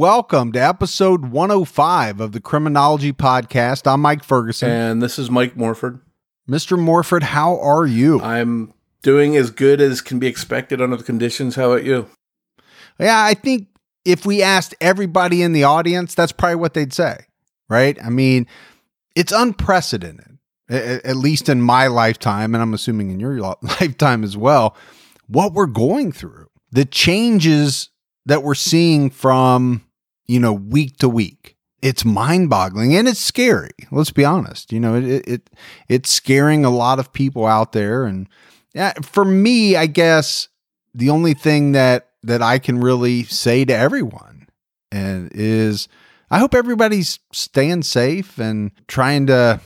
Welcome to episode 105 of the Criminology Podcast. I'm Mike Ferguson. And this is Mike Morford. Mr. Morford, how are you? I'm doing as good as can be expected under the conditions. How about you? Yeah, I think if we asked everybody in the audience, that's probably what they'd say, right? I mean, it's unprecedented, at least in my lifetime, and I'm assuming in your lifetime as well, what we're going through. The changes that we're seeing from, you know, week to week. It's mind-boggling and it's scary. Let's be honest. You know, it it it's scaring a lot of people out there and for me, I guess the only thing that that I can really say to everyone and is I hope everybody's staying safe and trying to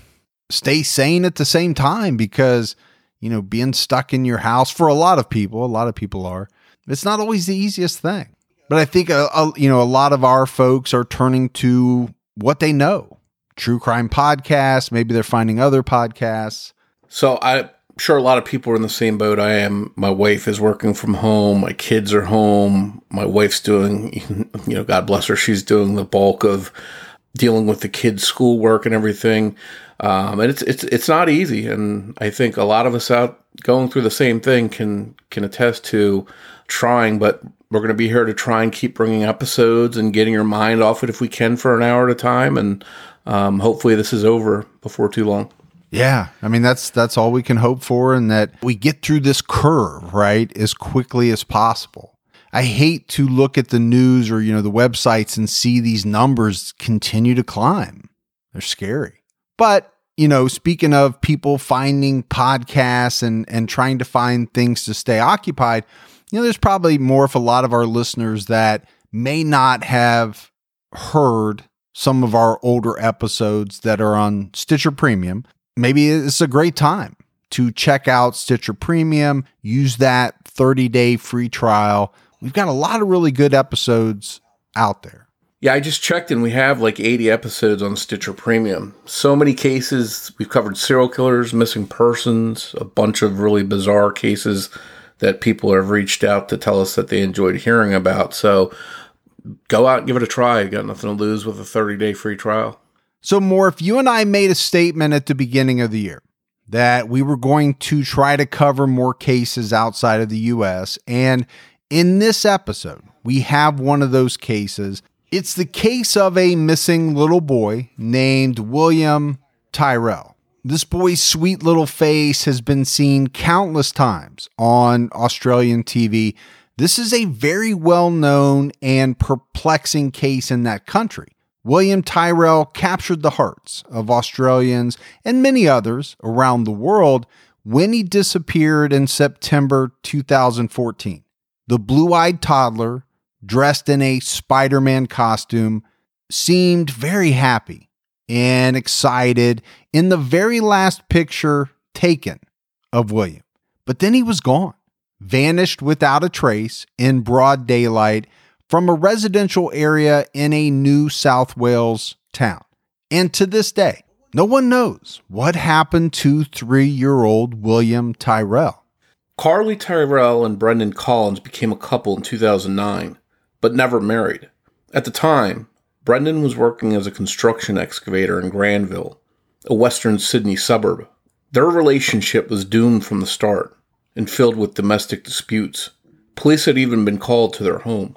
stay sane at the same time because you know being stuck in your house for a lot of people, a lot of people are. It's not always the easiest thing. But I think a, you know a lot of our folks are turning to what they know. True crime podcasts, maybe they're finding other podcasts. So I'm sure a lot of people are in the same boat I am. My wife is working from home. My kids are home. My wife's doing, you know, God bless her, she's doing the bulk of dealing with the kids' schoolwork and everything. Um, and it's it's it's not easy. And I think a lot of us out going through the same thing can can attest to trying, but we're going to be here to try and keep bringing episodes and getting your mind off it if we can for an hour at a time. And um, hopefully this is over before too long. Yeah, I mean that's that's all we can hope for, and that we get through this curve right as quickly as possible. I hate to look at the news or you know the websites and see these numbers continue to climb. They're scary. But you know, speaking of people finding podcasts and and trying to find things to stay occupied, you know, there's probably more of a lot of our listeners that may not have heard some of our older episodes that are on Stitcher Premium. Maybe it's a great time to check out Stitcher Premium, use that 30 day free trial. We've got a lot of really good episodes out there. Yeah, I just checked and we have like 80 episodes on Stitcher Premium. So many cases. We've covered serial killers, missing persons, a bunch of really bizarre cases that people have reached out to tell us that they enjoyed hearing about. So go out and give it a try. You got nothing to lose with a 30 day free trial. So, more, if you and I made a statement at the beginning of the year that we were going to try to cover more cases outside of the US, and in this episode, we have one of those cases. It's the case of a missing little boy named William Tyrrell. This boy's sweet little face has been seen countless times on Australian TV. This is a very well known and perplexing case in that country. William Tyrrell captured the hearts of Australians and many others around the world when he disappeared in September 2014. The blue eyed toddler, dressed in a Spider Man costume, seemed very happy and excited in the very last picture taken of William. But then he was gone, vanished without a trace in broad daylight from a residential area in a New South Wales town. And to this day, no one knows what happened to three year old William Tyrrell. Carly Tyrrell and Brendan Collins became a couple in 2009, but never married. At the time, Brendan was working as a construction excavator in Granville, a western Sydney suburb. Their relationship was doomed from the start and filled with domestic disputes. Police had even been called to their home.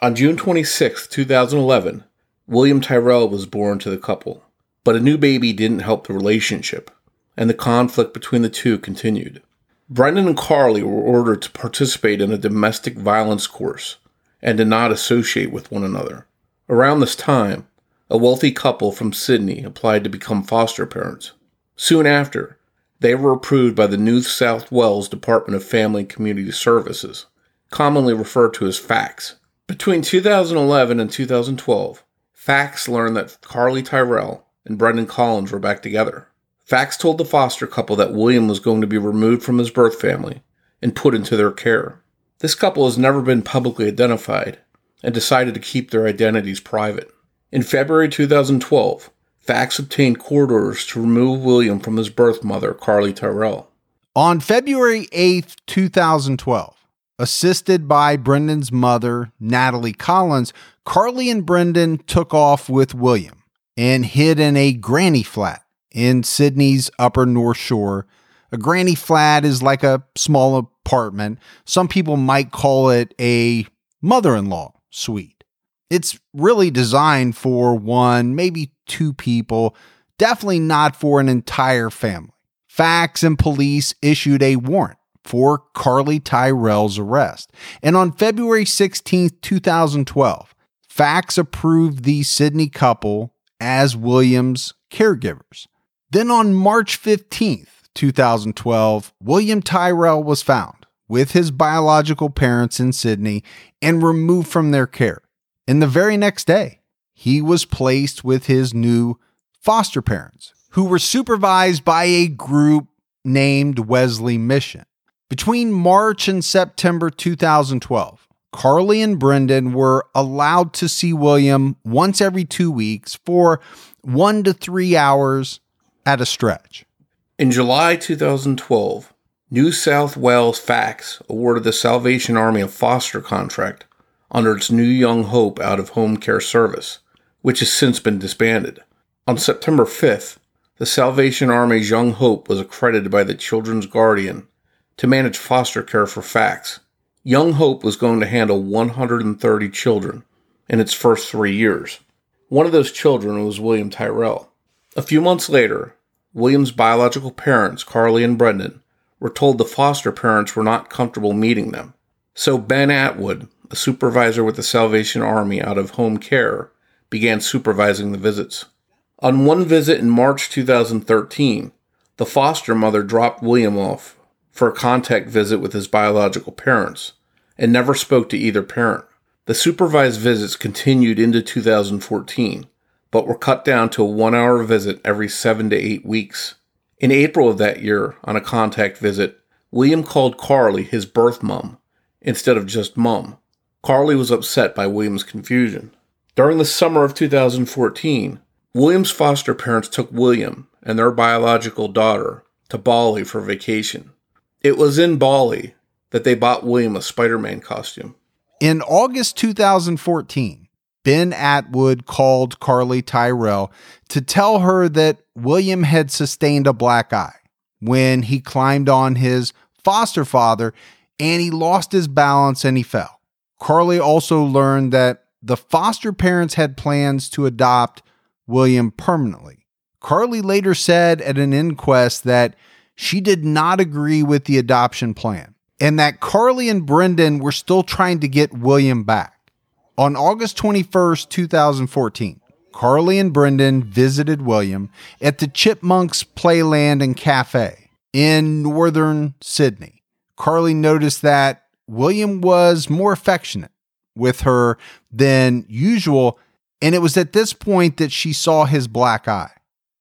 On June 26, 2011, William Tyrrell was born to the couple, but a new baby didn't help the relationship, and the conflict between the two continued. Brendan and Carly were ordered to participate in a domestic violence course and to not associate with one another. Around this time, a wealthy couple from Sydney applied to become foster parents. Soon after, They were approved by the New South Wales Department of Family and Community Services, commonly referred to as FACS. Between 2011 and 2012, FACS learned that Carly Tyrrell and Brendan Collins were back together. FACS told the foster couple that William was going to be removed from his birth family and put into their care. This couple has never been publicly identified and decided to keep their identities private. In February 2012, FACS obtained court orders to remove William from his birth mother, Carly Tyrrell. On February 8, 2012, assisted by Brendan's mother, Natalie Collins, Carly and Brendan took off with William and hid in a granny flat in Sydney's Upper North Shore. A granny flat is like a small apartment. Some people might call it a mother in law suite. It's really designed for one, maybe two people, definitely not for an entire family. FACS and police issued a warrant for Carly Tyrrell's arrest. And on February 16, 2012, FACS approved the Sydney couple as Williams caregivers. Then on March 15th, 2012, William Tyrrell was found with his biological parents in Sydney and removed from their care. And the very next day, he was placed with his new foster parents, who were supervised by a group named Wesley Mission. Between March and September 2012, Carly and Brendan were allowed to see William once every two weeks for one to three hours at a stretch. In July 2012, New South Wales FACS awarded the Salvation Army a foster contract under its New Young Hope out of home care service, which has since been disbanded. On September 5th, the Salvation Army's Young Hope was accredited by the Children's Guardian to manage foster care for FACS. Young Hope was going to handle 130 children in its first three years. One of those children was William Tyrrell. A few months later, William's biological parents, Carly and Brendan, were told the foster parents were not comfortable meeting them. So Ben Atwood, a supervisor with the Salvation Army out of home care, began supervising the visits. On one visit in March 2013, the foster mother dropped William off for a contact visit with his biological parents and never spoke to either parent. The supervised visits continued into 2014, but were cut down to a one hour visit every seven to eight weeks. In April of that year, on a contact visit, William called Carly his birth mum instead of just mum. Carly was upset by William's confusion. During the summer of 2014, William's foster parents took William and their biological daughter to Bali for vacation. It was in Bali that they bought William a Spider Man costume. In August 2014, Ben Atwood called Carly Tyrrell to tell her that William had sustained a black eye when he climbed on his foster father and he lost his balance and he fell. Carly also learned that the foster parents had plans to adopt William permanently. Carly later said at an inquest that she did not agree with the adoption plan and that Carly and Brendan were still trying to get William back. On August 21st, 2014, Carly and Brendan visited William at the Chipmunks Playland and Cafe in northern Sydney. Carly noticed that William was more affectionate with her than usual, and it was at this point that she saw his black eye.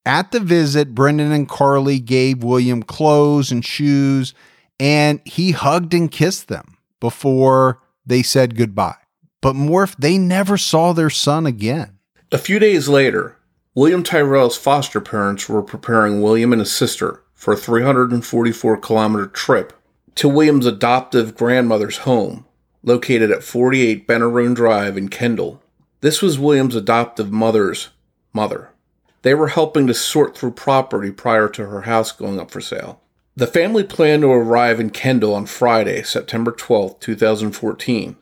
At the visit, Brendan and Carly gave William clothes and shoes, and he hugged and kissed them before they said goodbye. But Morph, they never saw their son again. A few days later, William Tyrrell's foster parents were preparing William and his sister for a 344 kilometer trip to William's adoptive grandmother's home, located at 48 Benaroon Drive in Kendall. This was William's adoptive mother's mother. They were helping to sort through property prior to her house going up for sale. The family planned to arrive in Kendall on Friday, September 12, 2014.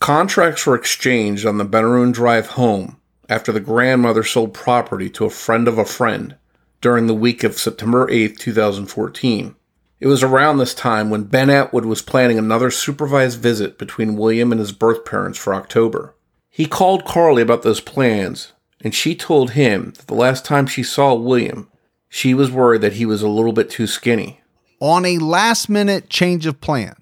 Contracts were exchanged on the Benaroon Drive home after the grandmother sold property to a friend of a friend during the week of September 8, 2014. It was around this time when Ben Atwood was planning another supervised visit between William and his birth parents for October. He called Carly about those plans, and she told him that the last time she saw William, She was worried that he was a little bit too skinny. On a last minute change of plans,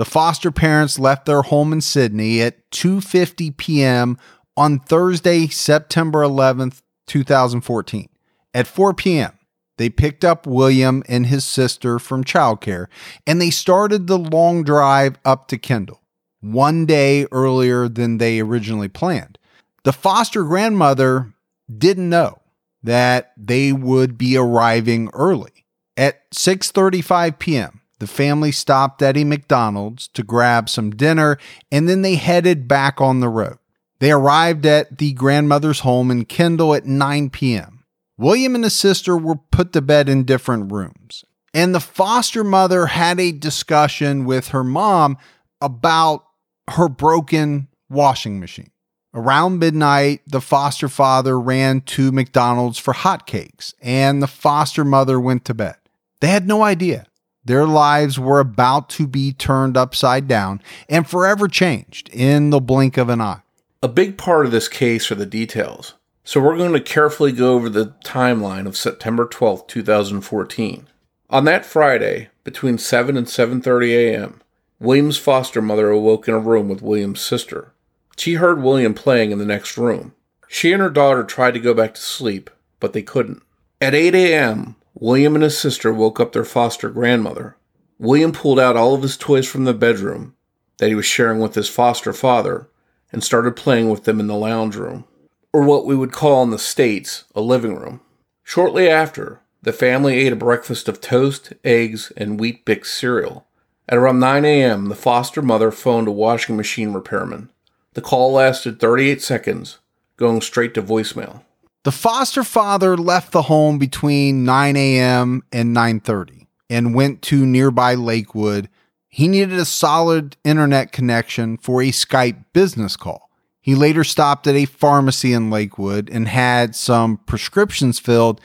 the foster parents left their home in Sydney at 2:50 p.m. on Thursday, September 11th, 2014. At 4 p.m., they picked up William and his sister from childcare and they started the long drive up to Kendall, one day earlier than they originally planned. The foster grandmother didn't know that they would be arriving early. At 6:35 p.m., the family stopped at a McDonald's to grab some dinner and then they headed back on the road. They arrived at the grandmother's home in Kendall at 9 p.m. William and his sister were put to bed in different rooms. And the foster mother had a discussion with her mom about her broken washing machine. Around midnight, the foster father ran to McDonald's for hotcakes, and the foster mother went to bed. They had no idea. Their lives were about to be turned upside down and forever changed in the blink of an eye. A big part of this case are the details. So we're going to carefully go over the timeline of September 12th, 2014. On that Friday, between 7 and 7:30 a.m., William's foster mother awoke in a room with William's sister. She heard William playing in the next room. She and her daughter tried to go back to sleep, but they couldn't. At 8 a.m., William and his sister woke up their foster grandmother. William pulled out all of his toys from the bedroom that he was sharing with his foster father and started playing with them in the lounge room or what we would call in the States a living room. Shortly after, the family ate a breakfast of toast, eggs, and Weet-Bix cereal. At around 9 a.m., the foster mother phoned a washing machine repairman. The call lasted 38 seconds, going straight to voicemail. The foster father left the home between 9 a.m. and 9:30 and went to nearby Lakewood. He needed a solid internet connection for a Skype business call. He later stopped at a pharmacy in Lakewood and had some prescriptions filled.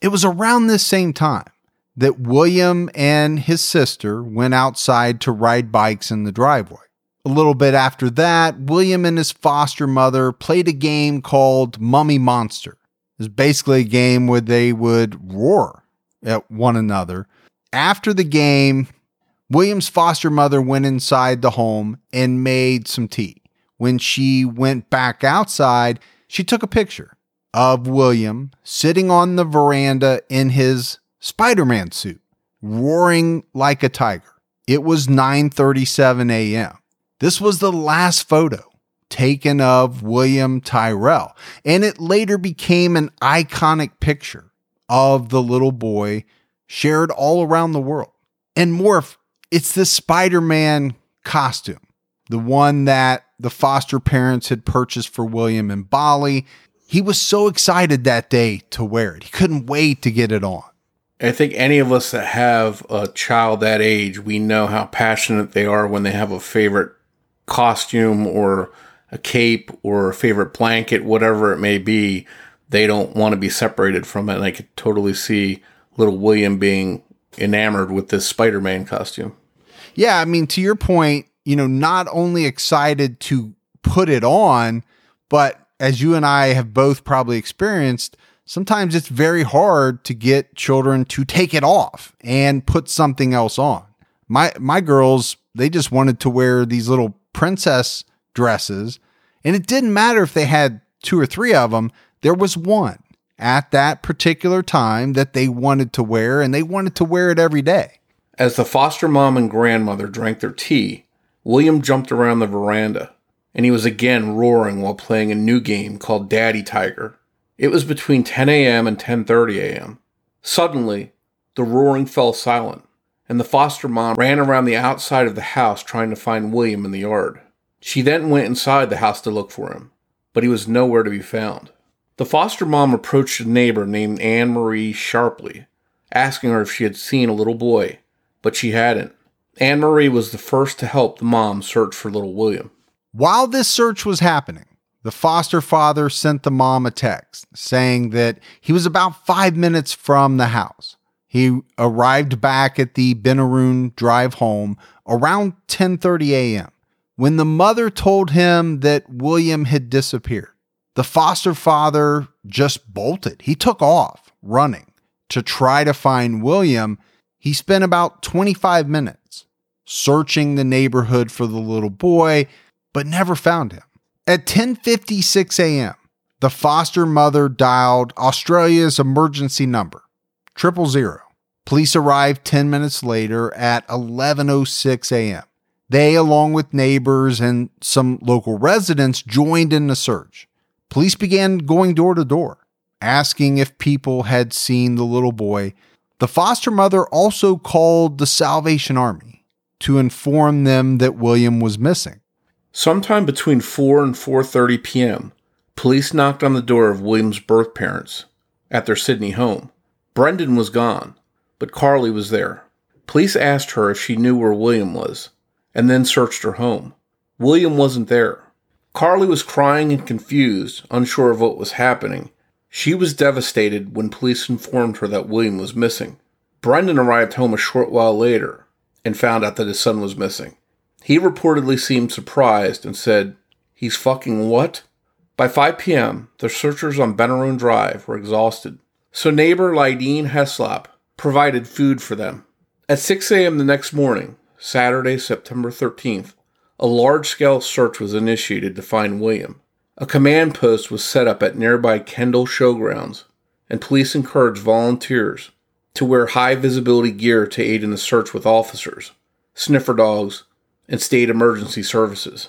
It was around this same time that William and his sister went outside to ride bikes in the driveway. A little bit after that, William and his foster mother played a game called Mummy Monster. It was basically a game where they would roar at one another. After the game, William's foster mother went inside the home and made some tea when she went back outside, she took a picture of William sitting on the veranda in his Spider-Man suit, roaring like a tiger. It was 9:37 a.m. This was the last photo taken of William Tyrrell, and it later became an iconic picture of the little boy shared all around the world. And Morph, it's this Spider-Man costume, the one that the foster parents had purchased for William in Bali. He was so excited that day to wear it. He couldn't wait to get it on. I think any of us that have a child that age, we know how passionate they are when they have a favorite costume or a cape or a favorite blanket, whatever it may be. They don't want to be separated from it. And I could totally see little William being enamored with this Spider Man costume. Yeah. I mean, to your point, you know, not only excited to put it on, but as you and I have both probably experienced, sometimes it's very hard to get children to take it off and put something else on. My my girls, they just wanted to wear these little princess dresses, and it didn't matter if they had two or three of them. There was one at that particular time that they wanted to wear, and they wanted to wear it every day. As the foster mom and grandmother drank their tea, William jumped around the veranda, and he was again roaring while playing a new game called Daddy Tiger. It was between 10 a.m. and 10:30 a.m. Suddenly, the roaring fell silent, and the foster mom ran around the outside of the house trying to find William in the yard. She then went inside the house to look for him, but he was nowhere to be found. The foster mom approached a neighbor named Anne Marie sharply, asking her if she had seen a little boy, but she hadn't. Anne Marie was the first to help the mom search for little William. While this search was happening, the foster father sent the mom a text saying that he was about five minutes from the house. He arrived back at the Benaroon Drive home around 10:30 a.m. when the mother told him that William had disappeared. The foster father just bolted. He took off running to try to find William, he spent about 25 minutes searching the neighborhood for the little boy, but never found him. At 10:56 a.m., the foster mother dialed Australia's emergency number, triple zero. Police arrived 10 minutes later at 11:06 a.m. They, along with neighbors and some local residents, joined in the search. Police began going door to door, asking if people had seen the little boy. The foster mother also called the Salvation Army to inform them that William was missing. Sometime between 4 and 4:30 p.m., police knocked on the door of William's birth parents at their Sydney home. Brendan was gone, but Carly was there. Police asked her if she knew where William was and then searched her home. William wasn't there. Carly was crying and confused, unsure of what was happening. She was devastated when police informed her that William was missing. Brendan arrived home a short while later and found out that his son was missing. He reportedly seemed surprised and said, He's fucking what? By 5 p.m., the searchers on Benaroon Drive were exhausted, so neighbor Lydeen Heslop provided food for them. At 6 a.m. the next morning, Saturday, September 13th, a large scale search was initiated to find William. A command post was set up at nearby Kendall Showgrounds, and police encouraged volunteers to wear high visibility gear to aid in the search with officers, sniffer dogs, and state emergency services.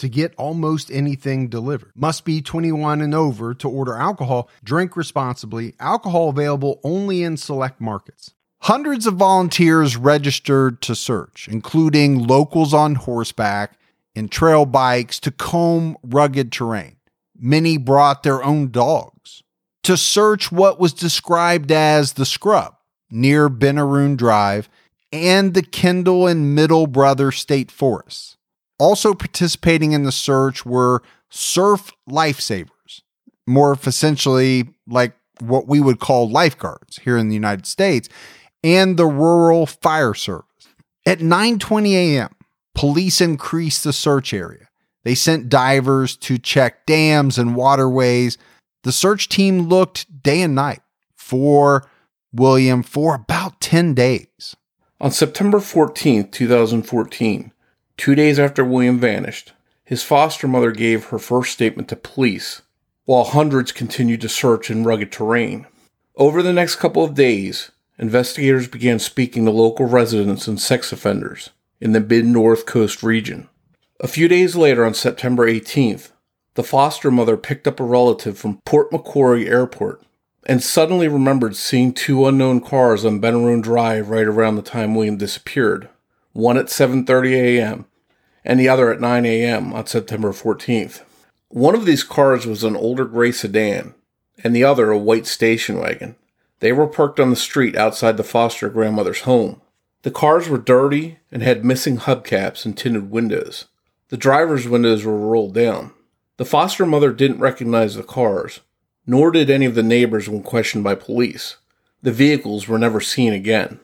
to get almost anything delivered. Must be 21 and over to order alcohol. Drink responsibly. Alcohol available only in select markets. Hundreds of volunteers registered to search, including locals on horseback and trail bikes to comb rugged terrain. Many brought their own dogs to search what was described as the scrub near Benaroon Drive and the Kendall and Middle Brother State Forests. Also participating in the search were surf lifesavers, more essentially like what we would call lifeguards here in the United States, and the rural fire service. At 9:20 a.m., police increased the search area. They sent divers to check dams and waterways. The search team looked day and night for William for about 10 days. On September 14, 2014, Two days after William vanished, his foster mother gave her first statement to police, while hundreds continued to search in rugged terrain. Over the next couple of days, investigators began speaking to local residents and sex offenders in the mid North Coast region. A few days later, on September 18th, the foster mother picked up a relative from Port Macquarie Airport and suddenly remembered seeing two unknown cars on Benaroon Drive right around the time William disappeared, one at 7:30 a.m and the other at 9 a.m. on September 14th. One of these cars was an older gray sedan, and the other a white station wagon. They were parked on the street outside the foster grandmother's home. The cars were dirty and had missing hubcaps and tinted windows. The driver's windows were rolled down. The foster mother didn't recognize the cars, nor did any of the neighbors when questioned by police. The vehicles were never seen again.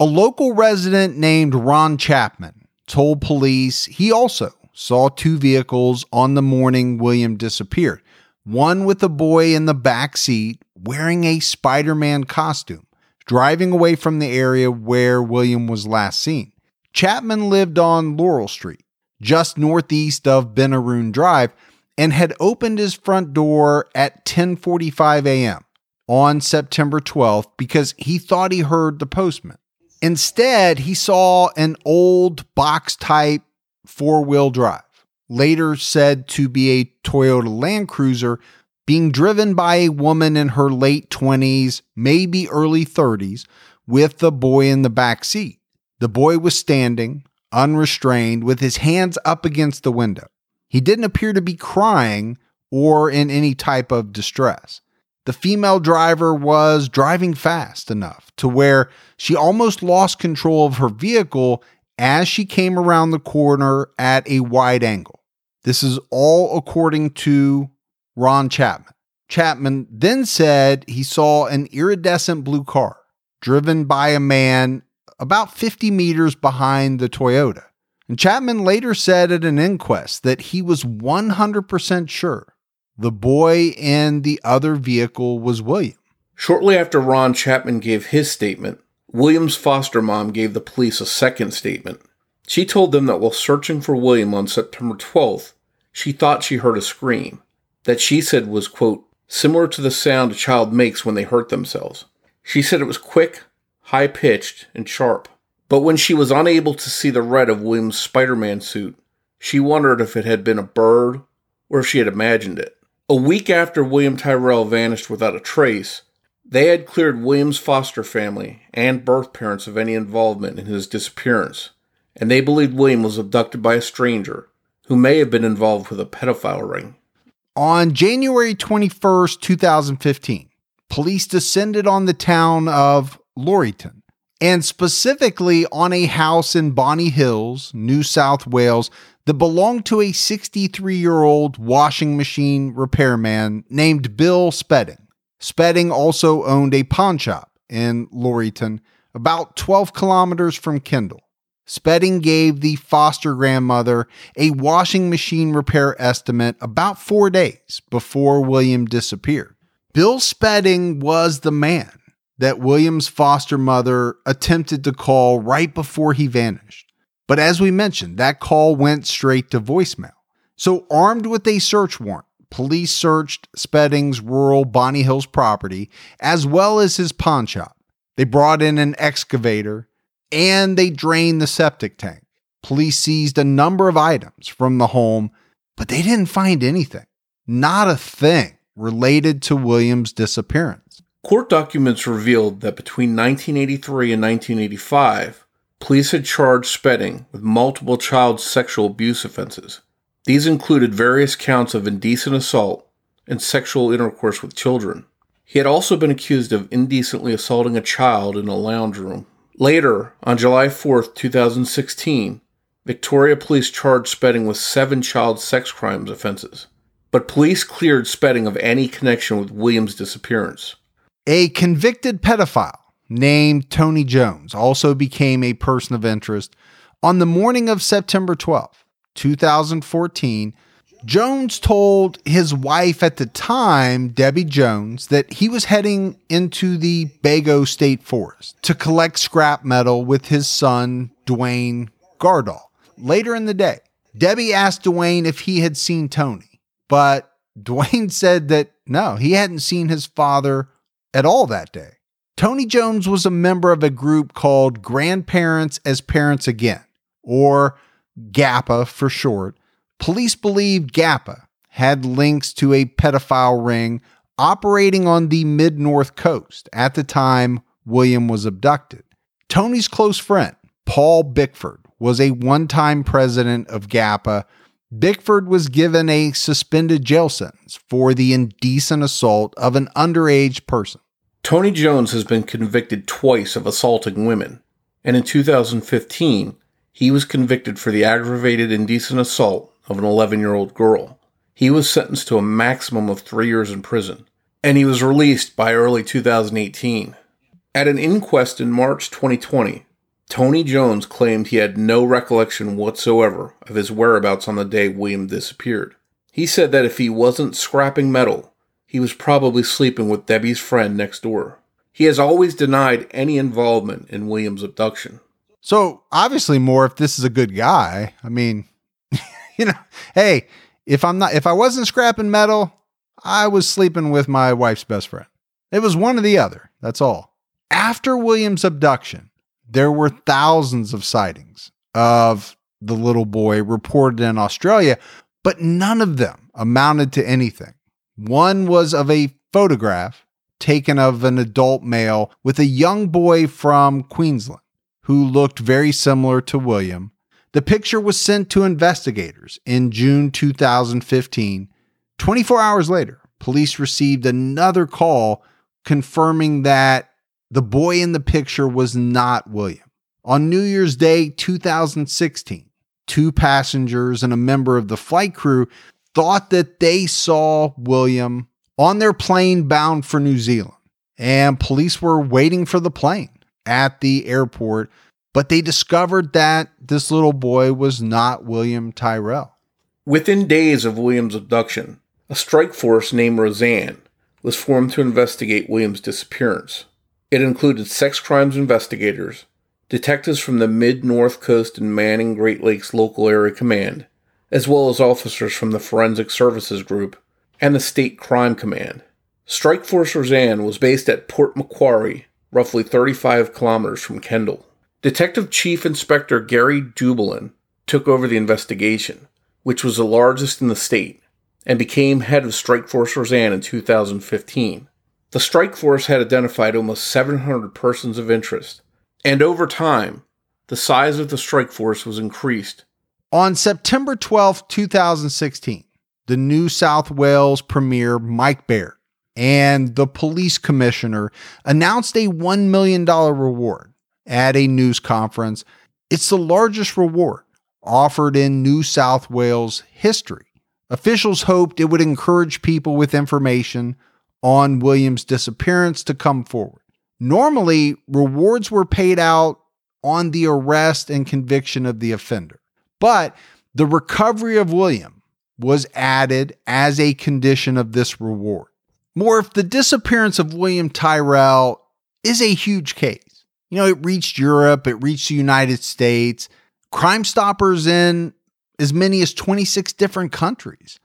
A local resident named Ron Chapman told police he also saw two vehicles on the morning William disappeared. One with a boy in the back seat wearing a Spider Man costume, driving away from the area where William was last seen. Chapman lived on Laurel Street, just northeast of Benaroon Drive, and had opened his front door at 10:45 a.m. on September 12th because he thought he heard the postman. Instead, he saw an old box type four wheel drive, later said to be a Toyota Land Cruiser, being driven by a woman in her late 20s, maybe early 30s, with the boy in the back seat. The boy was standing, unrestrained, with his hands up against the window. He didn't appear to be crying or in any type of distress. The female driver was driving fast enough to where she almost lost control of her vehicle as she came around the corner at a wide angle. This is all according to Ron Chapman. Chapman then said he saw an iridescent blue car driven by a man about 50 meters behind the Toyota. And Chapman later said at an inquest that he was 100% sure the boy in the other vehicle was William. Shortly after Ron Chapman gave his statement, William's foster mom gave the police a second statement. She told them that while searching for William on September 12th, she thought she heard a scream that she said was, quote, similar to the sound a child makes when they hurt themselves. She said it was quick, high pitched, and sharp. But when she was unable to see the red of William's Spider Man suit, she wondered if it had been a bird or if she had imagined it. A week after William Tyrrell vanished without a trace, they had cleared William's foster family and birth parents of any involvement in his disappearance, and they believed William was abducted by a stranger who may have been involved with a pedophile ring. On January 21st, 2015, police descended on the town of Laurieton and specifically on a house in Bonny Hills, New South Wales, that belonged to a 63 year old washing machine repairman named Bill Spedding. Spedding also owned a pawn shop in Laurieton, about 12 kilometers from Kendall. Spedding gave the foster grandmother a washing machine repair estimate about four days before William disappeared. Bill Spedding was the man that William's foster mother attempted to call right before he vanished. But as we mentioned, that call went straight to voicemail. So, armed with a search warrant, police searched Spedding's rural Bonny Hills property as well as his pawn shop. They brought in an excavator and they drained the septic tank. Police seized a number of items from the home, but they didn't find anything. Not a thing related to William's disappearance. Court documents revealed that between 1983 and 1985, Police had charged Spedding with multiple child sexual abuse offenses. These included various counts of indecent assault and sexual intercourse with children. He had also been accused of indecently assaulting a child in a lounge room. Later, on July 4, 2016, Victoria police charged Spedding with seven child sex crimes offenses, but police cleared Spedding of any connection with William's disappearance. A convicted pedophile named Tony Jones, also became a person of interest. On the morning of September 12, 2014, Jones told his wife at the time, Debbie Jones, that he was heading into the Bago State Forest to collect scrap metal with his son, Dwayne Gardall. Later in the day, Debbie asked Dwayne if he had seen Tony, but Dwayne said that no, he hadn't seen his father at all that day. Tony Jones was a member of a group called Grandparents as Parents Again, or GAPA for short. Police believe GAPA had links to a pedophile ring operating on the mid north coast at the time William was abducted. Tony's close friend, Paul Bickford, was a one time president of GAPA. Bickford was given a suspended jail sentence for the indecent assault of an underage person. Tony Jones has been convicted twice of assaulting women, and in 2015, he was convicted for the aggravated indecent assault of an 11 year old girl. He was sentenced to a maximum of three years in prison, and he was released by early 2018. At an inquest in March 2020, Tony Jones claimed he had no recollection whatsoever of his whereabouts on the day William disappeared. He said that if he wasn't scrapping metal, he was probably sleeping with Debbie's friend next door. He has always denied any involvement in William's abduction. So, obviously, more if this is a good guy. I mean, you know, hey, if I'm not, if I wasn't scrapping metal, I was sleeping with my wife's best friend. It was one or the other. That's all. After William's abduction, there were thousands of sightings of the little boy reported in Australia, but none of them amounted to anything. One was of a photograph taken of an adult male with a young boy from Queensland who looked very similar to William. The picture was sent to investigators in June 2015. 24 hours later, police received another call confirming that the boy in the picture was not William. On New Year's Day 2016, two passengers and a member of the flight crew thought that they saw William on their plane bound for New Zealand. And police were waiting for the plane at the airport, but they discovered that this little boy was not William Tyrrell. Within days of William's abduction, a strike force named Rosann was formed to investigate William's disappearance. It included sex crimes investigators, detectives from the Mid North Coast and Manning Great Lakes Local Area Command, as well as officers from the Forensic Services Group and the State Crime Command. Strike Force Rosann was based at Port Macquarie, roughly 35 kilometers from Kendall. Detective Chief Inspector Gary Jubelin took over the investigation, which was the largest in the state, and became head of Strike Force Rosann in 2015. The strike force had identified almost 700 persons of interest, and over time, the size of the strike force was increased. On September 12, 2016, the New South Wales Premier Mike Baird and the police commissioner announced a $1 million reward at a news conference. It's the largest reward offered in New South Wales history. Officials hoped it would encourage people with information on Williams' disappearance to come forward. Normally, rewards were paid out on the arrest and conviction of the offender, but the recovery of William was added as a condition of this reward. More, if the disappearance of William Tyrrell is a huge case, you know, it reached Europe, it reached the United States, Crime Stoppers in as many as 26 different countries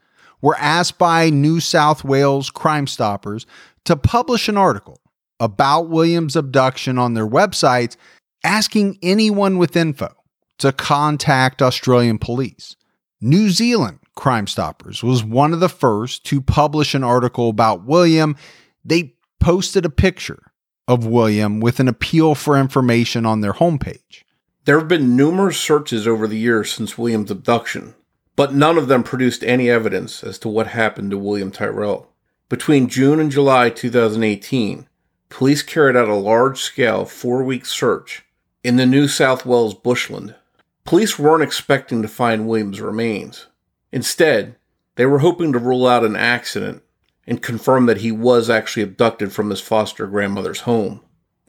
were asked by New South Wales Crime Stoppers to publish an article about Williams' abduction on their websites, asking anyone with info to contact Australian police. New Zealand Crime Stoppers was one of the first to publish an article about William. They posted a picture of William with an appeal for information on their homepage. There have been numerous searches over the years since William's abduction, but none of them produced any evidence as to what happened to William Tyrrell. Between June and July 2018, police carried out a large scale four week search in the New South Wales bushland. Police weren't expecting to find William's remains. Instead, they were hoping to rule out an accident and confirm that he was actually abducted from his foster grandmother's home.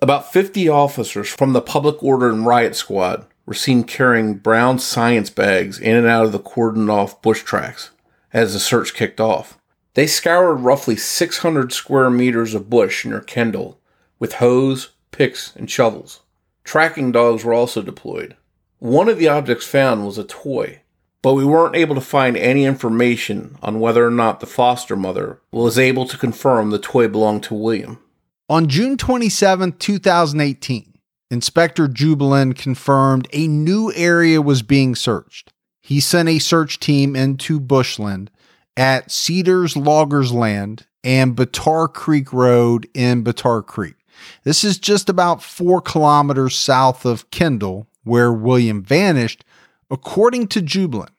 About 50 officers from the Public Order and Riot Squad were seen carrying brown science bags in and out of the cordoned off bush tracks as the search kicked off. They scoured roughly 600 square meters of bush near Kendall with hoes, picks, and shovels. Tracking dogs were also deployed. One of the objects found was a toy, but we weren't able to find any information on whether or not the foster mother was able to confirm the toy belonged to William. On June 27, 2018, Inspector Jubelin confirmed a new area was being searched. He sent a search team into bushland at Cedars Loggers Land and Batar Creek Road in Batar Creek. This is just about four kilometers south of Kendall, where William vanished. According to Jubelin,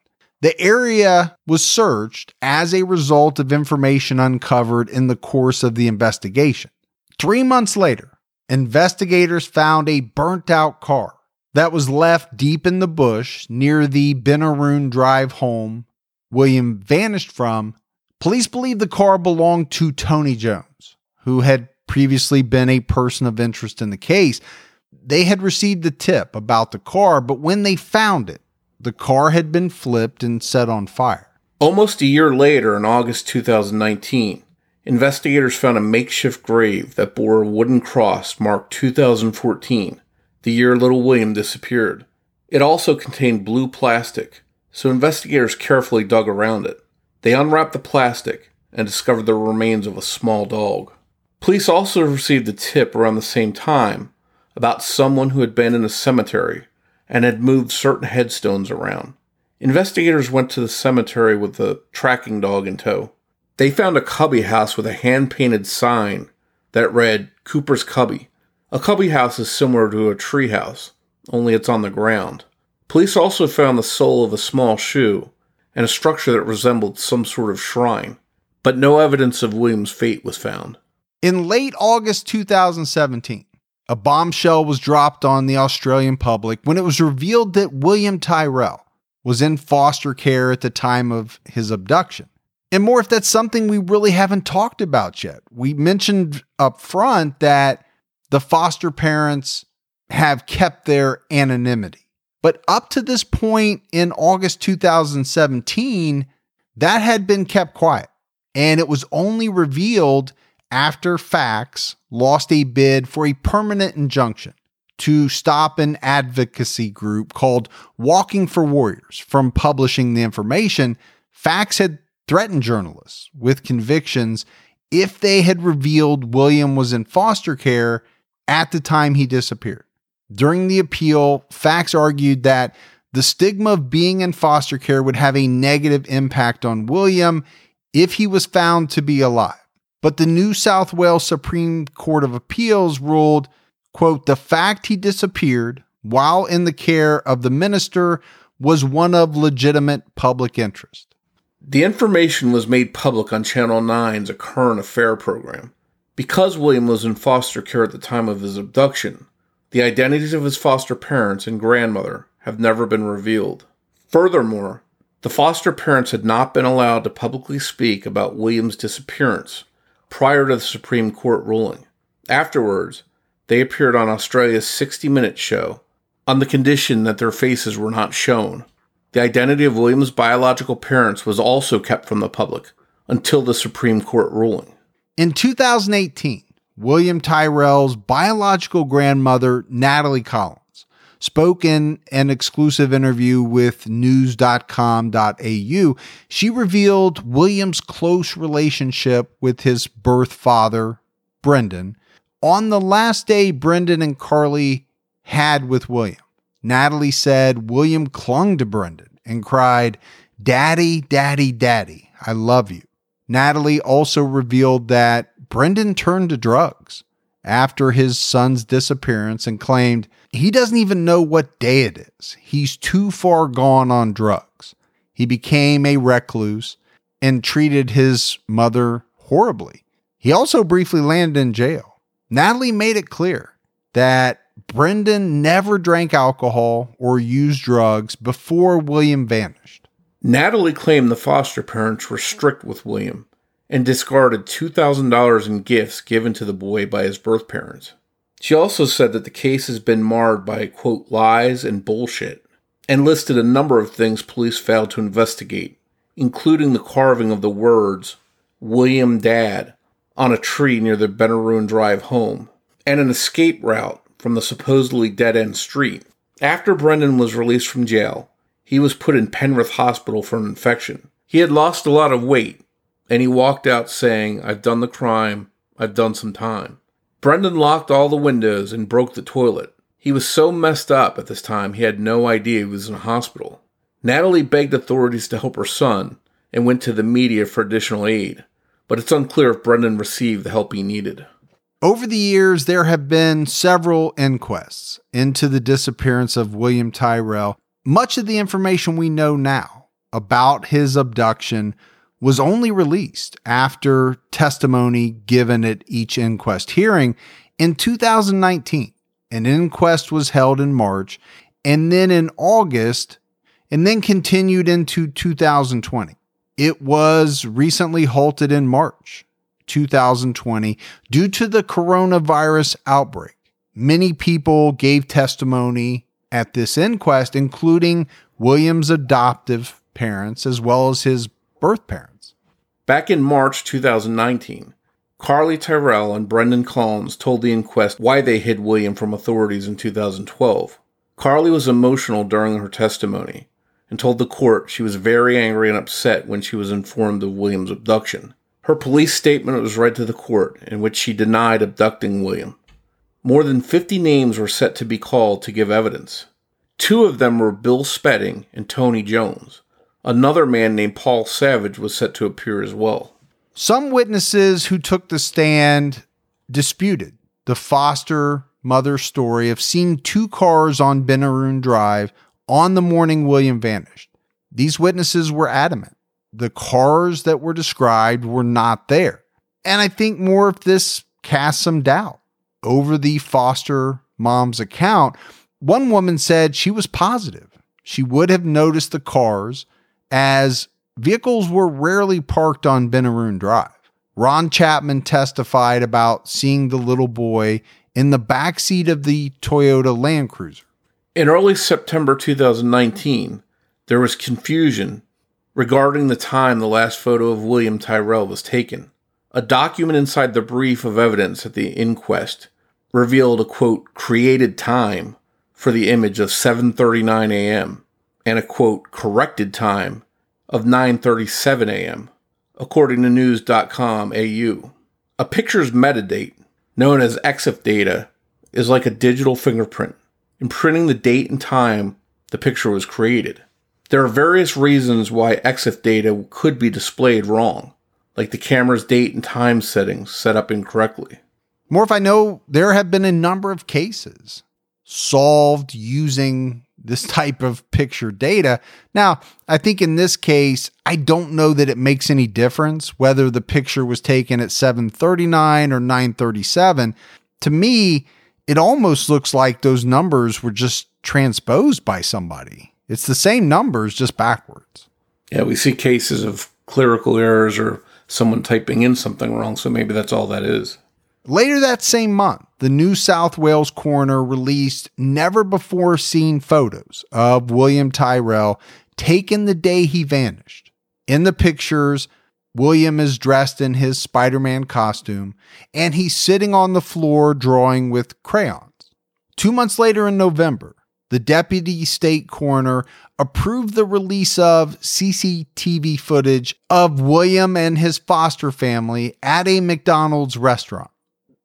the area was searched as a result of information uncovered in the course of the investigation. Three months later, investigators found a burnt out car that was left deep in the bush near the Benaroon Drive home William vanished from. Police believe the car belonged to Tony Jones, who had previously been a person of interest in the case. They had received a tip about the car, but when they found it, the car had been flipped and set on fire. Almost a year later, in August 2019, investigators found a makeshift grave that bore a wooden cross marked 2014, the year little William disappeared. It also contained blue plastic, so investigators carefully dug around it. They unwrapped the plastic and discovered the remains of a small dog. Police also received a tip around the same time about someone who had been in a cemetery and had moved certain headstones around. Investigators went to the cemetery with a tracking dog in tow. They found a cubby house with a hand painted sign that read Cooper's Cubby. A cubby house is similar to a tree house, only it's on the ground. Police also found the sole of a small shoe and a structure that resembled some sort of shrine, but no evidence of William's fate was found. In late August 2017, a bombshell was dropped on the Australian public when it was revealed that William Tyrrell was in foster care at the time of his abduction. And more, if that's something we really haven't talked about yet. We mentioned up front that the foster parents have kept their anonymity. But up to this point in August 2017, that had been kept quiet. And it was only revealed after FACS lost a bid for a permanent injunction to stop an advocacy group called Walking for Warriors from publishing the information. FACS had threatened journalists with convictions if they had revealed William was in foster care at the time he disappeared. During the appeal, FACS argued that the stigma of being in foster care would have a negative impact on William if he was found to be alive. But the New South Wales Supreme Court of Appeals ruled, quote, the fact he disappeared while in the care of the minister was one of legitimate public interest. The information was made public on Channel 9's A Current Affair program. Because William was in foster care at the time of his abduction, the identities of his foster parents and grandmother have never been revealed. Furthermore, the foster parents had not been allowed to publicly speak about William's disappearance prior to the Supreme Court ruling. Afterwards, they appeared on Australia's 60 Minutes show on the condition that their faces were not shown. The identity of William's biological parents was also kept from the public until the Supreme Court ruling. In 2018, William Tyrrell's biological grandmother, Natalie Collins, spoke in an exclusive interview with news.com.au. She revealed William's close relationship with his birth father, Brendan, on the last day Brendan and Carly had with William. Natalie said William clung to Brendan and cried, Daddy, Daddy, Daddy, I love you. Natalie also revealed that Brendan turned to drugs after his son's disappearance and claimed he doesn't even know what day it is. He's too far gone on drugs. He became a recluse and treated his mother horribly. He also briefly landed in jail. Natalie made it clear that Brendan never drank alcohol or used drugs before William vanished. Natalie claimed the foster parents were strict with William and discarded $2,000 in gifts given to the boy by his birth parents. She also said that the case has been marred by, quote, lies and bullshit, and listed a number of things police failed to investigate, including the carving of the words, William Dad, on a tree near the Benaroon Drive home, and an escape route from the supposedly dead end street. After Brendan was released from jail, he was put in Penrith Hospital for an infection. He had lost a lot of weight, and he walked out saying, I've done the crime, I've done some time. Brendan locked all the windows and broke the toilet. He was so messed up at this time he had no idea he was in a hospital. Natalie begged authorities to help her son and went to the media for additional aid, but it's unclear if Brendan received the help he needed. Over the years, there have been several inquests into the disappearance of William Tyrrell. Much of the information we know now about his abduction was only released after testimony given at each inquest hearing in 2019. An inquest was held in March and then in August and then continued into 2020. It was recently halted in March 2020 due to the coronavirus outbreak. Many people gave testimony at this inquest, including William's adoptive parents as well as his birth parents. Back in March 2019, Carly Tyrrell and Brendan Collins told the inquest why they hid William from authorities in 2012. Carly was emotional during her testimony and told the court she was very angry and upset when she was informed of William's abduction. Her police statement was read to the court, in which she denied abducting William. More than 50 names were set to be called to give evidence. Two of them were Bill Spedding and Tony Jones. Another man named Paul Savage was set to appear as well. Some witnesses who took the stand disputed the foster mother story of seeing two cars on Benaroon Drive on the morning William vanished. These witnesses were adamant. The cars that were described were not there. And I think more of this casts some doubt over the foster mom's account. One woman said she was positive. She would have noticed the cars as vehicles were rarely parked on Benaroon Drive. Ron Chapman testified about seeing the little boy in the backseat of the Toyota Land Cruiser. In early September 2019, there was confusion regarding the time the last photo of William Tyrrell was taken. A document inside the brief of evidence at the inquest revealed a quote created time for the image of 7:39 a.m. and a quote corrected time of 9:37 a.m. according to news.com AU. A picture's metadata, known as EXIF data, is like a digital fingerprint, imprinting the date and time the picture was created. There are various reasons why EXIF data could be displayed wrong, like the camera's date and time settings set up incorrectly. More if I know there have been a number of cases solved using this type of picture data. Now, I think in this case, I don't know that it makes any difference whether the picture was taken at 739 or 937. To me, it almost looks like those numbers were just transposed by somebody. It's the same numbers, just backwards. Yeah, we see cases of clerical errors or someone typing in something wrong, so maybe that's all that is. Later that same month, the New South Wales coroner released never before seen photos of William Tyrrell taken the day he vanished. In the pictures, William is dressed in his Spider Man costume and he's sitting on the floor drawing with crayons. Two months later in November, the deputy state coroner approved the release of CCTV footage of William and his foster family at a McDonald's restaurant.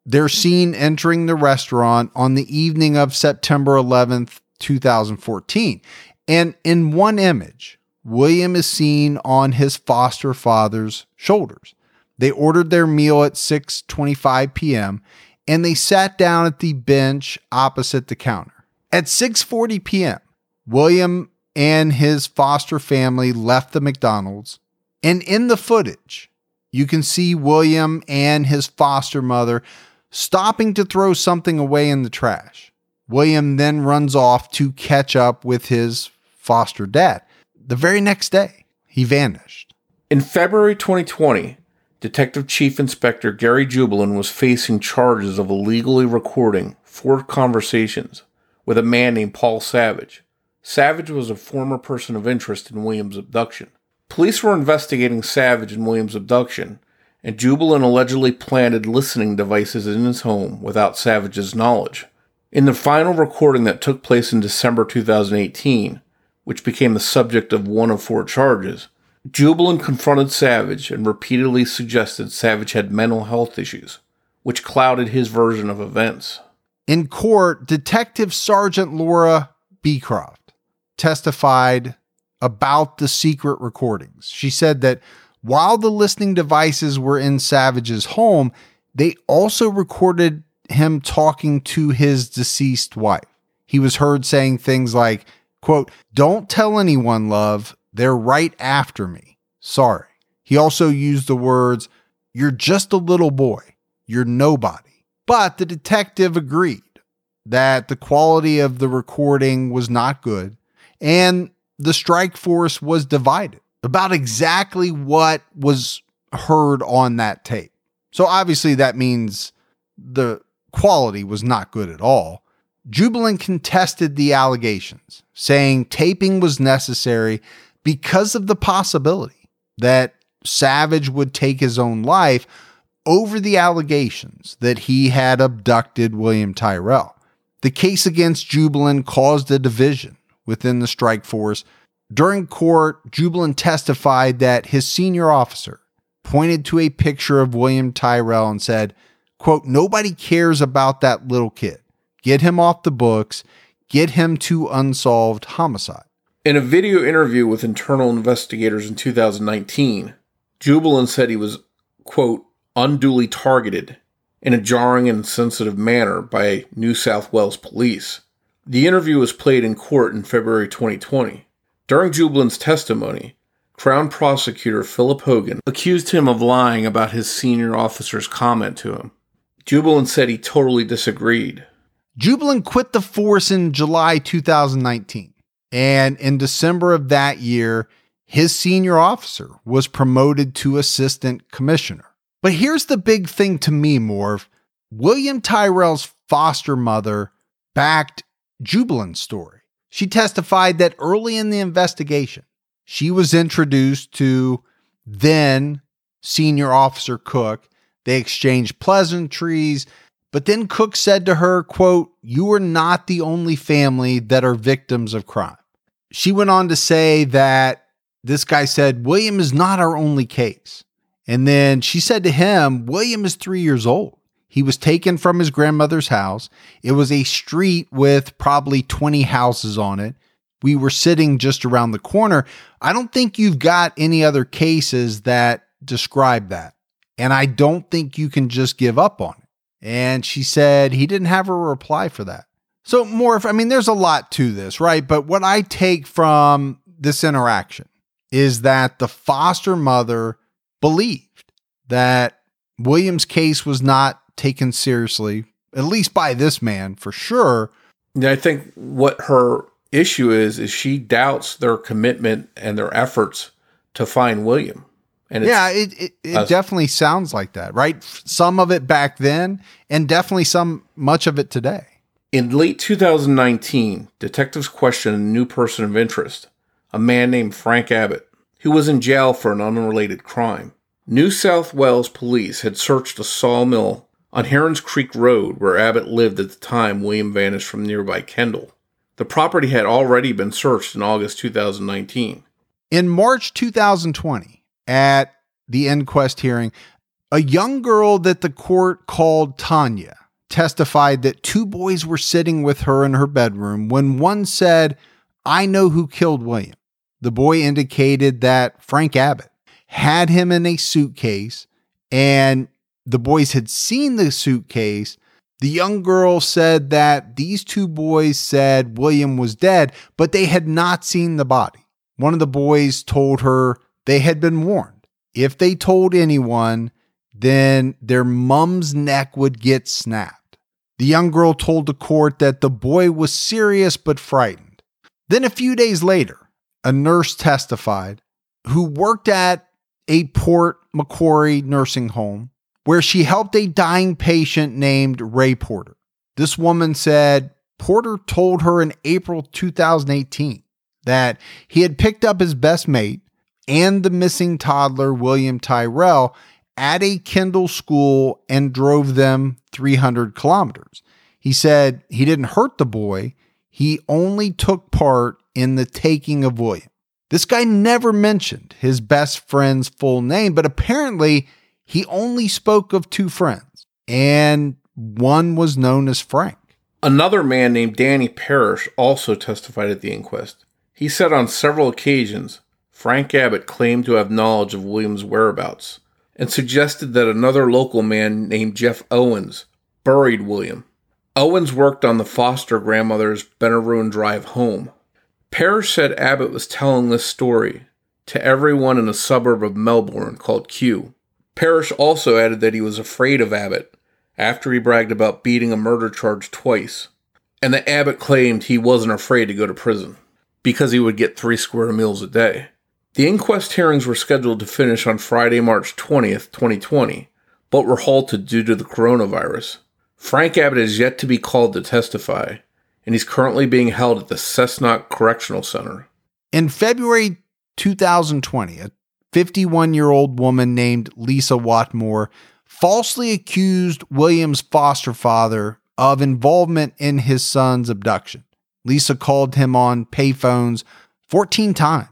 They're seen entering the restaurant on the evening of September 11th, 2014. And in one image, William is seen on his foster father's shoulders. They ordered their meal at 6:25 p.m. and they sat down at the bench opposite the counter. At 6:40 p.m., William and his foster family left the McDonald's, and in the footage, you can see William and his foster mother stopping to throw something away in the trash. William then runs off to catch up with his foster dad. The very next day, he vanished. In February 2020, Detective Chief Inspector Gary Jubelin was facing charges of illegally recording four conversations with a man named Paul Savage. Savage was a former person of interest in Williams' abduction. Police were investigating Savage and Williams' abduction and Jubelin allegedly planted listening devices in his home without Savage's knowledge. In the final recording that took place in December 2018, which became the subject of one of four charges, Jubelin confronted Savage and repeatedly suggested Savage had mental health issues, which clouded his version of events. In court, Detective Sergeant Laura Beecroft testified about the secret recordings. She said that while the listening devices were in Savage's home, they also recorded him talking to his deceased wife. He was heard saying things like, quote, Don't tell anyone, love. They're right after me. Sorry. He also used the words, You're just a little boy. You're nobody. But the detective agreed that the quality of the recording was not good and the strike force was divided about exactly what was heard on that tape. So obviously that means the quality was not good at all. Jubelin contested the allegations, saying taping was necessary because of the possibility that Savage would take his own life over the allegations that he had abducted William Tyrrell. The case against Jubelin caused a division within the strike force during court, Jubelin testified that his senior officer pointed to a picture of William Tyrrell and said, quote, nobody cares about that little kid. Get him off the books, get him to unsolved homicide. In a video interview with internal investigators in 2019, Jubelin said he was, quote, unduly targeted in a jarring and sensitive manner by New South Wales police. The interview was played in court in February 2020. During Jubelin's testimony, Crown prosecutor Philip Hogan accused him of lying about his senior officer's comment to him. Jubelin said he totally disagreed. Jubelin quit the force in July 2019. And in December of that year, his senior officer was promoted to assistant commissioner. But here's the big thing to me, Morv. William Tyrrell's foster mother backed Jubelin's story. She testified that early in the investigation, she was introduced to then senior officer Cook. They exchanged pleasantries, but then Cook said to her, quote, "You are not the only family that are victims of crime." She went on to say that this guy said, "William is not our only case." And then she said to him, William is three years old. He was taken from his grandmother's house. It was a street with probably 20 houses on it. We were sitting just around the corner. I don't think you've got any other cases that describe that. And I don't think you can just give up on it. And she said he didn't have a reply for that. So, more, I mean, there's a lot to this, right? But what I take from this interaction is that the foster mother believed that William's case was not taken seriously, at least by this man for sure. Yeah, I think what her issue is is she doubts their commitment and their efforts to find William. And yeah, it it, it uh, definitely sounds like that, right? Some of it back then, and definitely some much of it today. In late 2019, detectives questioned a new person of interest, a man named Frank Abbott who was in jail for an unrelated crime. New South Wales police had searched a sawmill on Herons Creek Road where Abbott lived at the time William vanished from nearby Kendall. The property had already been searched in August 2019. In March 2020, at the inquest hearing, a young girl that the court called Tanya testified that two boys were sitting with her in her bedroom when one said, I know who killed William the boy indicated that Frank Abbott had him in a suitcase and the boys had seen the suitcase. The young girl said that these two boys said William was dead, but they had not seen the body. One of the boys told her they had been warned. If they told anyone, then their mum's neck would get snapped. The young girl told the court that the boy was serious but frightened. Then a few days later, a nurse testified who worked at a Port Macquarie nursing home where she helped a dying patient named Ray Porter. This woman said Porter told her in April 2018 that he had picked up his best mate and the missing toddler, William Tyrrell, at a Kendall school and drove them 300 kilometers. He said he didn't hurt the boy, he only took part in the taking of William. This guy never mentioned his best friend's full name, but apparently he only spoke of two friends, and one was known as Frank. Another man named Danny Parrish also testified at the inquest. He said on several occasions Frank Abbott claimed to have knowledge of William's whereabouts and suggested that another local man named Jeff Owens buried William. Owens worked on the foster grandmother's Benaroon Drive home. Parrish said Abbott was telling this story to everyone in a suburb of Melbourne called Kew. Parrish also added that he was afraid of Abbott after he bragged about beating a murder charge twice, and that Abbott claimed he wasn't afraid to go to prison because he would get three square meals a day. The inquest hearings were scheduled to finish on Friday, March 20th, 2020, but were halted due to the coronavirus. Frank Abbott is yet to be called to testify, and he's currently being held at the Cessnock Correctional Center. In February 2020, a 51 year old woman named Lisa Watmore falsely accused William's foster father of involvement in his son's abduction. Lisa called him on payphones 14 times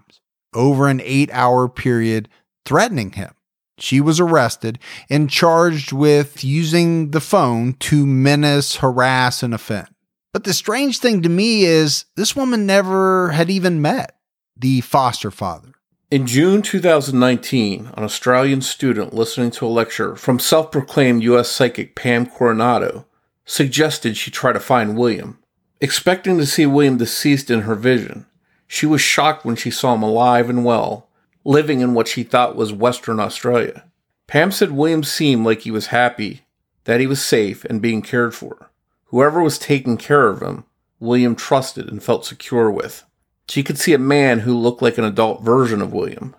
over an eight hour period, threatening him. she was arrested and charged with using the phone to menace, harass, and offend. But the strange thing to me is this woman never had even met the foster father. In June 2019, an Australian student listening to a lecture from self proclaimed U.S. psychic Pam Coronado suggested she try to find William. Expecting to see William deceased in her vision, she was shocked when she saw him alive and well, living in what she thought was Western Australia. Pam said William seemed like he was happy, that he was safe and being cared for. Whoever was taking care of him, William trusted and felt secure with. She could see a man who looked like an adult version of William.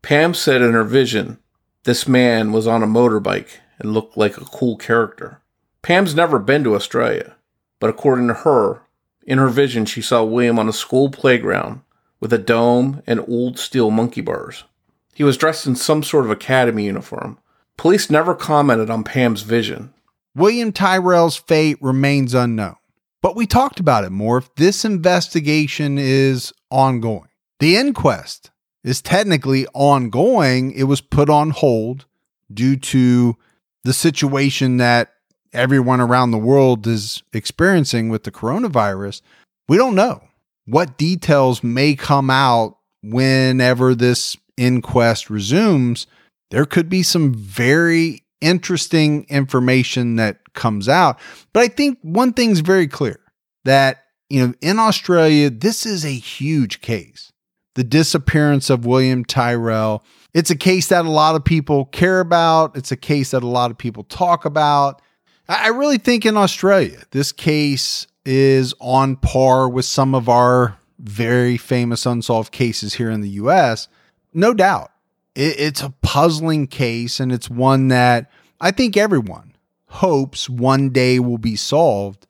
Pam said in her vision, this man was on a motorbike and looked like a cool character. Pam's never been to Australia, but according to her, in her vision she saw William on a school playground with a dome and old steel monkey bars. He was dressed in some sort of academy uniform. Police never commented on Pam's vision, William Tyrrell's fate remains unknown, but we talked about it more if this investigation is ongoing. The inquest is technically ongoing. It was put on hold due to the situation that everyone around the world is experiencing with the coronavirus. We don't know what details may come out whenever this inquest resumes. There could be some very interesting information that comes out. But I think one thing's very clear that, you know, in Australia, this is a huge case. The disappearance of William Tyrrell. It's a case that a lot of people care about. It's a case that a lot of people talk about. I really think in Australia, this case is on par with some of our very famous unsolved cases here in the US. No doubt it, it's a puzzling case, and it's one that I think everyone hopes one day will be solved.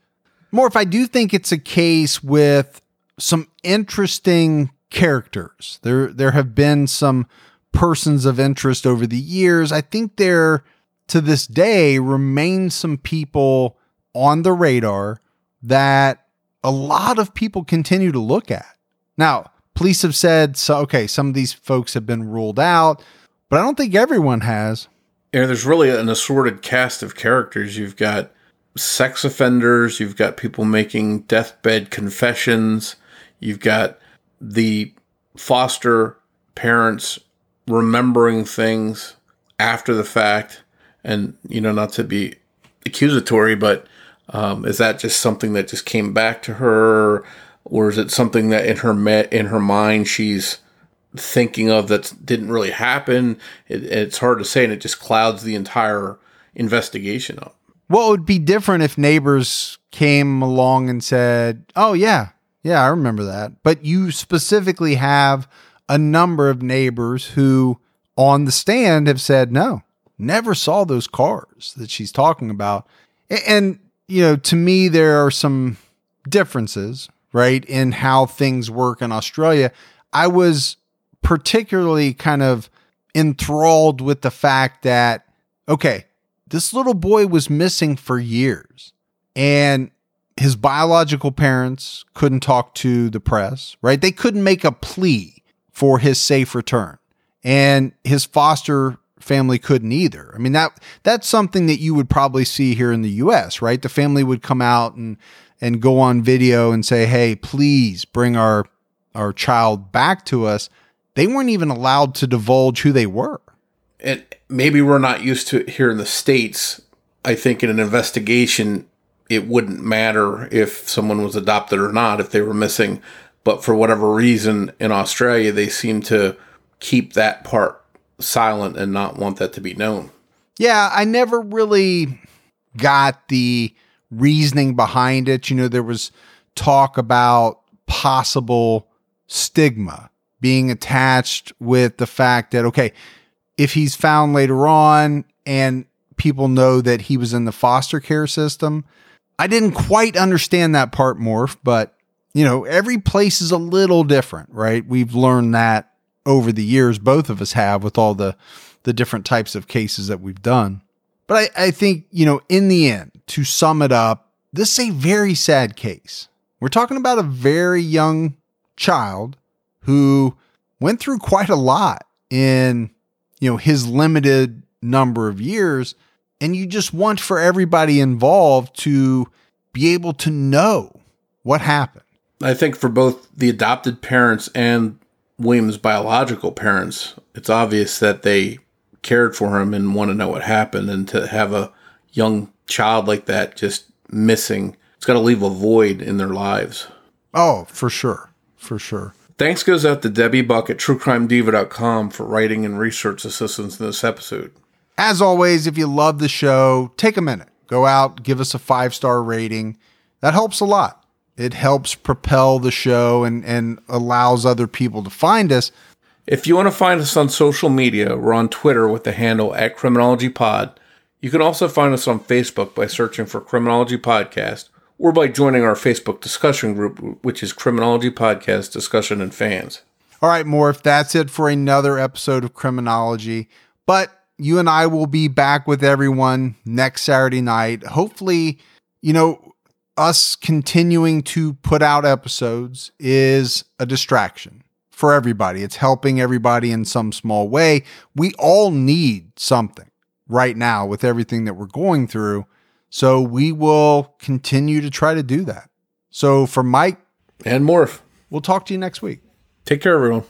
More if I do think it's a case with some interesting characters. There there have been some persons of interest over the years. I think there to this day remain some people on the radar that a lot of people continue to look at. Now, police have said, so okay, some of these folks have been ruled out, but I don't think everyone has. Yeah, there's really an assorted cast of characters. You've got sex offenders, you've got people making deathbed confessions, you've got the foster parents remembering things after the fact. And, you know, not to be accusatory, but um, is that just something that just came back to her? Or is it something that in her me- in her mind she's thinking of that didn't really happen? It, it's hard to say, and it just clouds the entire investigation up. What would be different if neighbors came along and said, "Oh yeah, yeah, I remember that." But you specifically have a number of neighbors who, on the stand, have said, "No, never saw those cars that she's talking about." And you know, to me, there are some differences right, in how things work in Australia, I was particularly kind of enthralled with the fact that, okay, this little boy was missing for years and his biological parents couldn't talk to the press, right? They couldn't make a plea for his safe return. And his foster family couldn't either. I mean that that's something that you would probably see here in the US, right? The family would come out and and go on video and say, "Hey, please bring our our child back to us." They weren't even allowed to divulge who they were. And maybe we're not used to it here in the states. I think in an investigation, it wouldn't matter if someone was adopted or not if they were missing. But for whatever reason, in Australia, they seem to keep that part silent and not want that to be known. Yeah, I never really got the reasoning behind it. You know, there was talk about possible stigma being attached with the fact that, okay, if he's found later on and people know that he was in the foster care system, I didn't quite understand that part, Morph, but you know, every place is a little different, right? We've learned that over the years, both of us have with all the the different types of cases that we've done. But I, I think, you know, in the end, to sum it up, this is a very sad case. We're talking about a very young child who went through quite a lot in you know, his limited number of years. And you just want for everybody involved to be able to know what happened. I think for both the adopted parents and William's biological parents, it's obvious that they cared for him and want to know what happened. And to have a young child like that just missing, it's got to leave a void in their lives. Oh, for sure. For sure. Thanks goes out to Debbie Buck at truecrimediva.com for writing and research assistance in this episode. As always, if you love the show, take a minute, go out, give us a five star rating. That helps a lot. It helps propel the show and, and allows other people to find us. If you want to find us on social media, we're on Twitter with the handle at CriminologyPod. You can also find us on Facebook by searching for Criminology Podcast or by joining our Facebook discussion group, which is Criminology Podcast Discussion and Fans. All right, Morph, that's it for another episode of Criminology. But you and I will be back with everyone next Saturday night. Hopefully, you know, us continuing to put out episodes is a distraction for everybody. It's helping everybody in some small way. We all need something right now with everything that we're going through. So we will continue to try to do that. So for Mike and Morph, we'll talk to you next week. Take care, everyone.